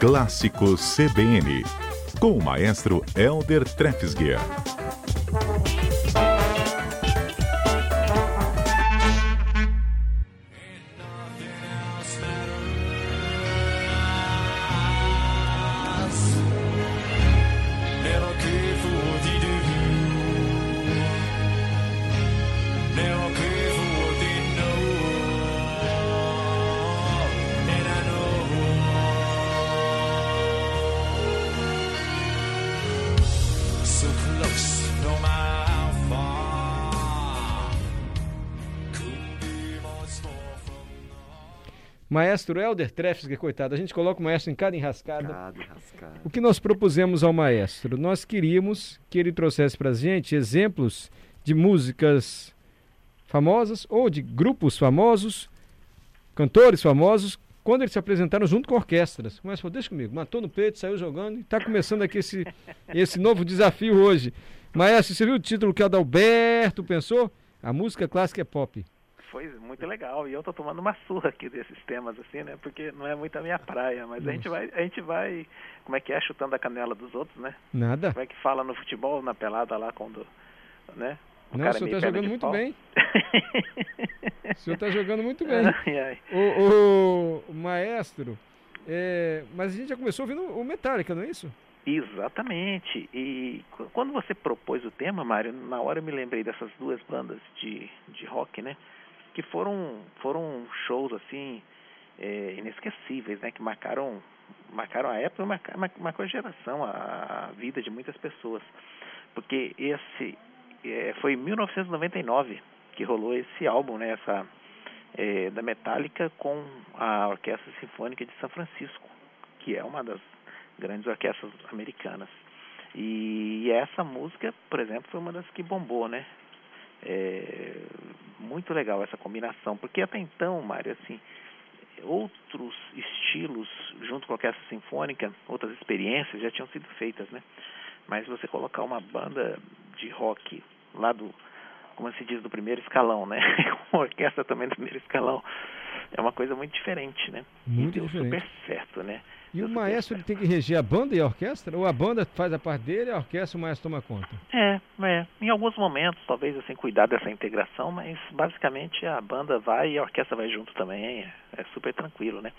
Clássicos CBN, com o maestro Elder Trefsguer. Maestro Helder Trefsger, coitado, a gente coloca o maestro em cada enrascada. Cada enrascada. O que nós propusemos ao maestro? Nós queríamos que ele trouxesse para a gente exemplos de músicas famosas ou de grupos famosos, cantores famosos, quando eles se apresentaram junto com orquestras. O maestro falou, deixa comigo, matou no peito, saiu jogando e está começando aqui esse, esse novo desafio hoje. Maestro, você viu o título que o Adalberto pensou? A música clássica é pop foi muito legal. E eu tô tomando uma surra aqui desses temas, assim, né? Porque não é muito a minha praia, mas a gente vai, a gente vai, como é que é, chutando a canela dos outros, né? Nada. Como é que fala no futebol, na pelada lá, quando, né? O não, o senhor tá jogando muito pau. bem. o senhor tá jogando muito bem. Ai, ai. O, o, maestro, é, mas a gente já começou ouvindo o Metallica, não é isso? Exatamente. E quando você propôs o tema, Mário, na hora eu me lembrei dessas duas bandas de, de rock, né? Que foram foram shows assim é, inesquecíveis, né? Que marcaram marcaram a época, marcaram, marcou a geração, a, vida de muitas pessoas, porque esse é, foi em 1999 que rolou esse álbum, né? Essa é, da Metallica com a Orquestra Sinfônica de São Francisco, que é uma das grandes orquestras americanas. E essa música, por exemplo, foi uma das que bombou, né? É, muito legal essa combinação, porque até então, Mário, assim, outros estilos junto com a orquestra sinfônica, outras experiências já tinham sido feitas, né? Mas você colocar uma banda de rock lá do, como se diz, do primeiro escalão, né? uma orquestra também do primeiro escalão, é uma coisa muito diferente, né? Muito e deu diferente. super certo, né? E o maestro ele tem que reger a banda e a orquestra? Ou a banda faz a parte dele e a orquestra o maestro toma conta? É, é. Em alguns momentos, talvez assim, cuidar dessa integração, mas basicamente a banda vai e a orquestra vai junto também. É, é super tranquilo, né?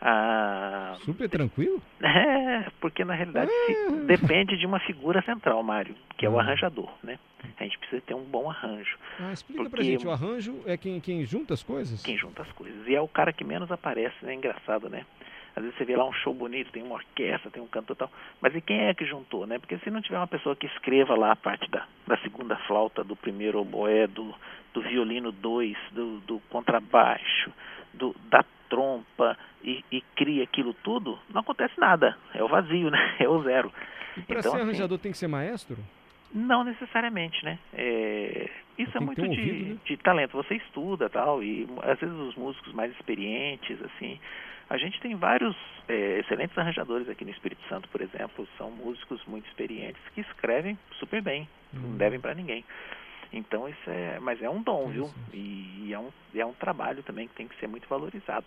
Ah, super tranquilo? É, porque na realidade ah. depende de uma figura central, Mário, que é o ah. arranjador, né? A gente precisa ter um bom arranjo. Ah, explica porque... pra gente, o arranjo é quem, quem junta as coisas? Quem junta as coisas. E é o cara que menos aparece, né? Engraçado, né? Às vezes você vê lá um show bonito, tem uma orquestra, tem um cantor tal. Mas e quem é que juntou, né? Porque se não tiver uma pessoa que escreva lá a parte da, da segunda flauta, do primeiro oboé, do, do violino 2, do, do contrabaixo, do, da trompa e, e cria aquilo tudo, não acontece nada. É o vazio, né? É o zero. E para então, ser assim, arranjador tem que ser maestro? Não necessariamente, né? É, isso é muito um de, ouvido, né? de talento. Você estuda tal, e às vezes os músicos mais experientes, assim, a gente tem vários é, excelentes arranjadores aqui no Espírito Santo, por exemplo, são músicos muito experientes que escrevem super bem, não uhum. devem para ninguém. Então isso é, mas é um dom, viu? E, e, é um, é um trabalho também que tem que ser muito valorizado.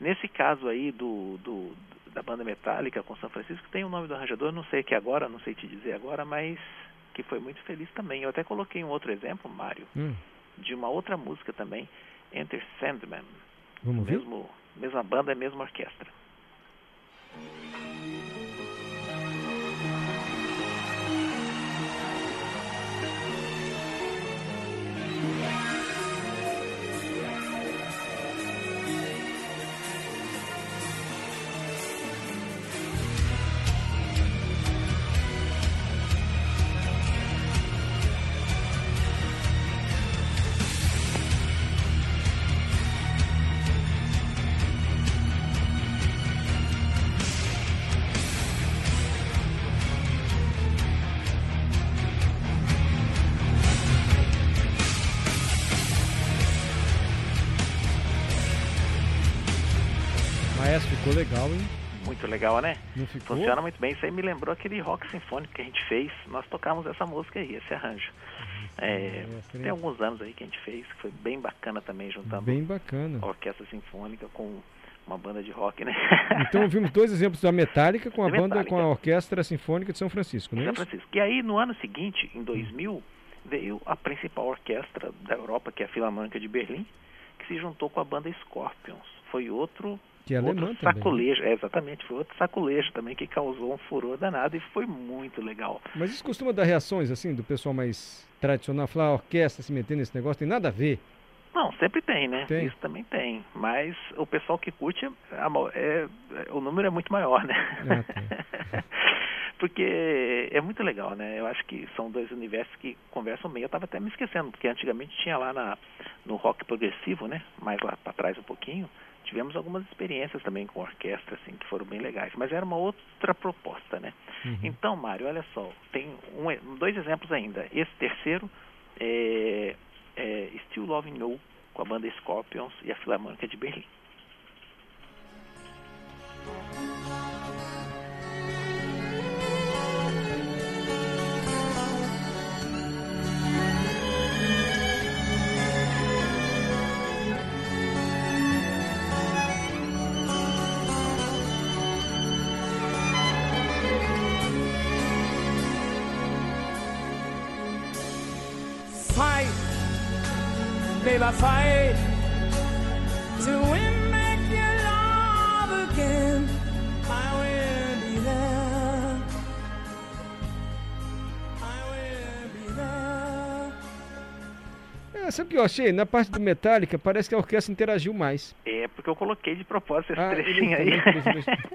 Nesse caso aí do, do da banda metálica com São Francisco tem o nome do arranjador, não sei que agora, não sei te dizer agora, mas que foi muito feliz também. Eu até coloquei um outro exemplo, Mário, hum. de uma outra música também, Enter Sandman. Vamos ver? Mesmo, mesma banda, mesma orquestra. Maestro, ficou legal, hein? Muito legal, né? Funciona muito bem. Isso aí me lembrou aquele rock sinfônico que a gente fez. Nós tocamos essa música aí, esse arranjo. É, é, tem alguns anos aí que a gente fez, que foi bem bacana também, juntando bem bacana. a orquestra sinfônica com uma banda de rock, né? Então vimos dois exemplos da Metallica com a da banda Metallica. com a Orquestra Sinfônica de São Francisco, não é São Francisco. E aí no ano seguinte, em 2000, veio a principal orquestra da Europa, que é a Filarmônica de Berlim, que se juntou com a banda Scorpions. Foi outro que é outro alemã sacolejo, também. É, exatamente, foi outro sacolejo também que causou um furor danado e foi muito legal. Mas isso costuma dar reações assim do pessoal mais tradicional, falar a orquestra se metendo nesse negócio, tem nada a ver. Não, sempre tem, né? Tem. Isso também tem. Mas o pessoal que curte, é, é, o número é muito maior, né? Ah, porque é muito legal, né? Eu acho que são dois universos que conversam bem. Eu estava até me esquecendo, porque antigamente tinha lá na, no rock progressivo, né? Mais lá para trás um pouquinho, tivemos algumas experiências também com orquestra, assim, que foram bem legais. Mas era uma outra proposta, né? Uhum. Então, Mário, olha só, tem um, dois exemplos ainda. Esse terceiro é é, Still Loving You, com a banda Scorpions e a Filarmônica de Berlim. Babe, I fight to win É, sabe o que eu achei? Na parte do Metallica, parece que a orquestra interagiu mais. É, porque eu coloquei de propósito esse ah, trechinho aí.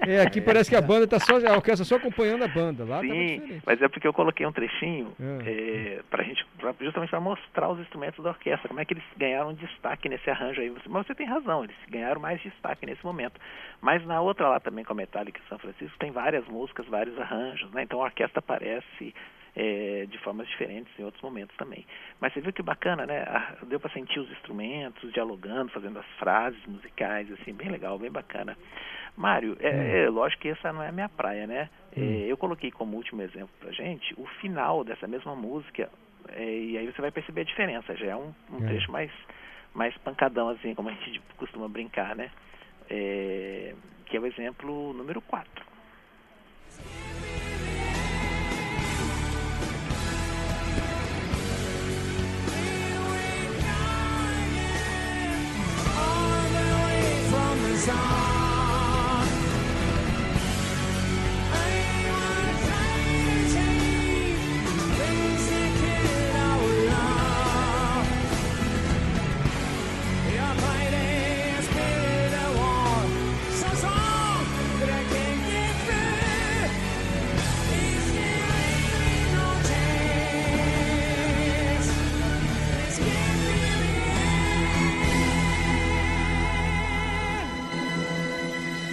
É, aqui parece que a banda tá só, a orquestra só acompanhando a banda. Lá Sim, mas é porque eu coloquei um trechinho é. É, pra gente, pra, justamente para mostrar os instrumentos da orquestra, como é que eles ganharam destaque nesse arranjo aí. Mas você tem razão, eles ganharam mais destaque nesse momento. Mas na outra lá também com a Metallica São Francisco tem várias músicas, vários arranjos, né? Então a orquestra aparece é, de formas diferentes em outros momentos também. Mas você viu que bacana, né? Deu para sentir os instrumentos, dialogando, fazendo as frases musicais, assim, bem legal, bem bacana. Mário, é, hum. é, lógico que essa não é a minha praia, né? É, hum. eu coloquei como último exemplo pra gente o final dessa mesma música, é, e aí você vai perceber a diferença, já é um, um é. trecho mais, mais pancadão, assim, como a gente costuma brincar, né? Que é o exemplo número 4.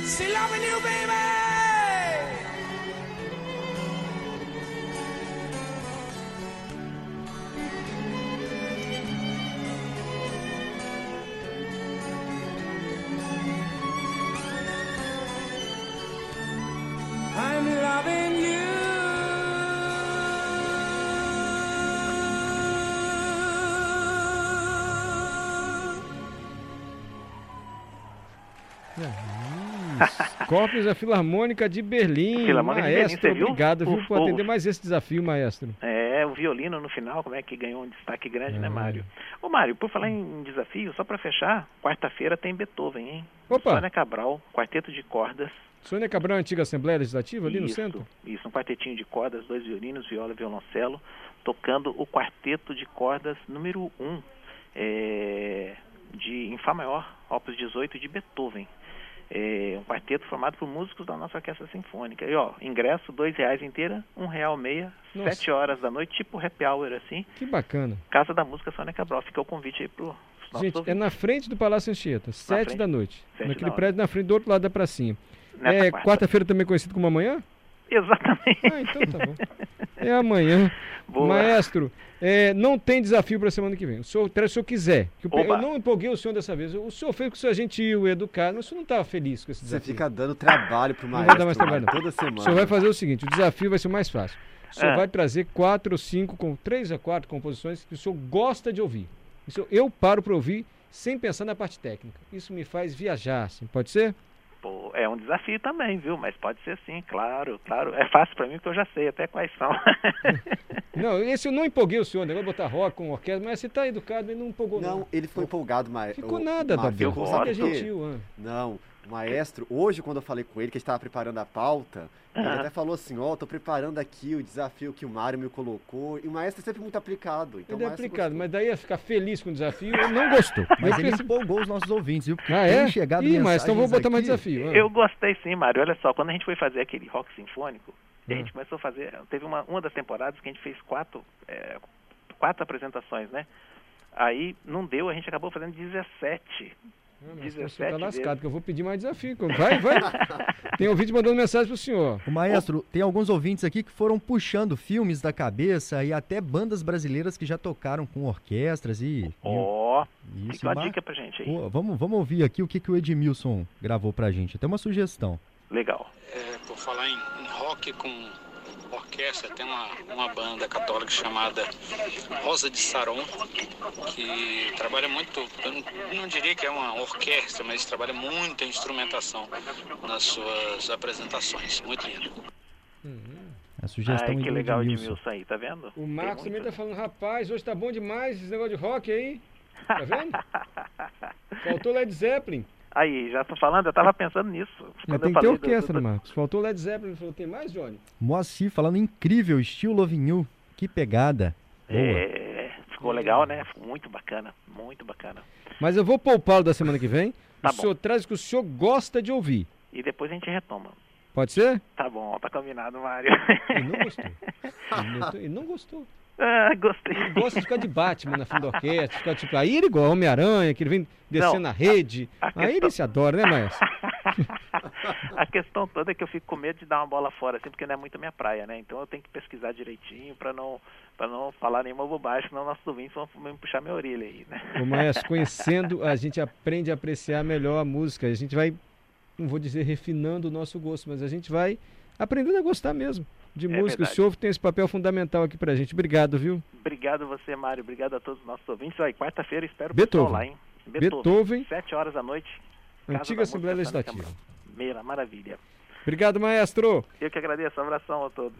Still loving you, baby. I'm loving you. Yeah. Corpus, a Filarmônica de Berlim. Filarmônica maestro, de Berlim, viu? obrigado, viu, por atender mais esse desafio, maestro. É, o violino no final, como é que ganhou um destaque grande, é. né, Mário? Ô, Mário, por falar em desafio, só para fechar, quarta-feira tem Beethoven, hein? Opa! Sônia Cabral, quarteto de cordas. Sônia Cabral, antiga Assembleia Legislativa, ali isso, no centro? Isso, um quartetinho de cordas, dois violinos, viola e violoncelo, tocando o quarteto de cordas número 1, um, é, de, em Fá maior, opus 18 de Beethoven é, um quarteto formado por músicos da nossa orquestra sinfônica. E ó, ingresso dois reais inteira, um real meia, nossa. sete horas da noite, tipo happy hour assim. Que bacana. Casa da Música Sônia Cabral. Fica o convite aí pro Gente, ouvintes. é na frente do Palácio Anchieta, sete frente, da noite. Naquele da prédio na frente do outro lado da pracinha. Nessa é quarta-feira também conhecido como amanhã? Exatamente. Ah, então tá bom. É amanhã. Boa. Maestro, é, não tem desafio para a semana que vem. O senhor, se o senhor quiser. Eu, eu, não empolguei o senhor dessa vez. O senhor fez com o senhor gentil, educado, mas o senhor não estava feliz com esse desafio. Você fica dando trabalho para o maestro. Não vai dar mais trabalho, toda semana. O senhor vai fazer o seguinte: o desafio vai ser mais fácil. O senhor é. vai trazer quatro ou cinco, com três a quatro composições que o senhor gosta de ouvir. eu paro para ouvir sem pensar na parte técnica. Isso me faz viajar, assim, pode ser? Pô, é um desafio também, viu? Mas pode ser sim, claro, claro. É fácil para mim porque eu já sei até quais são. não, esse eu não empolguei o senhor, negócio de botar rock com orquestra, mas você está educado, ele não empolgou não. Não, ele foi empolgado, mas... Ficou nada, Babel. Você é gentil, Não, o maestro, hoje quando eu falei com ele, que estava preparando a pauta, uhum. ele até falou assim, ó, oh, tô preparando aqui o desafio que o Mário me colocou, e o maestro é sempre muito aplicado. Então ele é aplicado, gostou. mas daí ia ficar feliz com o desafio, ele não gostou. mas ele empolgou os nossos ouvintes, viu? Porque ah, é? chegado Ih, mas então vou botar aqui. mais desafio. Ah. Eu gostei sim, Mário, olha só, quando a gente foi fazer aquele rock sinfônico, a gente ah. começou a fazer, teve uma, uma das temporadas que a gente fez quatro, é, quatro apresentações, né? Aí não deu, a gente acabou fazendo 17 não, 17 tá lascado, que eu vou pedir mais desafio. Vai, vai. tem ouvinte mandando mensagem pro senhor. O maestro, tem alguns ouvintes aqui que foram puxando filmes da cabeça e até bandas brasileiras que já tocaram com orquestras e. Ó, oh, fica uma dica pra gente aí. Pô, vamos, vamos ouvir aqui o que, que o Edmilson gravou pra gente. Até uma sugestão. Legal. É, por falar em, em rock com orquestra, tem uma, uma banda católica chamada Rosa de Saron, que trabalha muito, eu não, não diria que é uma orquestra, mas trabalha muita instrumentação nas suas apresentações. Muito lindo. Uhum. A sugestão Ai, que legal de Edmilson aí, tá vendo? O Marcos também tá falando, rapaz, hoje tá bom demais esse negócio de rock aí. Tá vendo? Faltou Led Zeppelin. Aí, já tô falando, eu tava pensando nisso. Mas tem que ter orquestra, do, do... Marcos. Faltou Led Zeppelin, falou, tem mais, Johnny? Moacir falando incrível, estilo Loving You. Que pegada. Boa. É, ficou legal, né? Ficou muito bacana, muito bacana. Mas eu vou poupá-lo da semana que vem. Tá o bom. senhor traz o que o senhor gosta de ouvir. E depois a gente retoma. Pode ser? Tá bom, tá combinado, Mário. Ele não gostou. Ele não gostou. Ah, gostei. Ele gosta de ficar de Batman na orquestra, ficar tipo, aí ele igual Homem-Aranha, que ele vem descendo na rede. A, a questão... Aí ele se adora, né, Maestro? a questão toda é que eu fico com medo de dar uma bola fora, assim, porque não é muito a minha praia, né? Então eu tenho que pesquisar direitinho para não para não falar nenhuma bobagem, senão nossos ouvintes vão me puxar minha orelha aí, né? O Maestro, conhecendo, a gente aprende a apreciar melhor a música. A gente vai, não vou dizer refinando o nosso gosto, mas a gente vai aprendendo a gostar mesmo de é música. Verdade. O senhor tem esse papel fundamental aqui pra gente. Obrigado, viu? Obrigado você, Mário. Obrigado a todos os nossos ouvintes. Aí, quarta-feira espero Beethoven. lá, hein? Beethoven. Beethoven. Sete horas da noite. Antiga Assembleia Legislativa. Meira, maravilha. Obrigado, maestro. Eu que agradeço. Um abração a todos.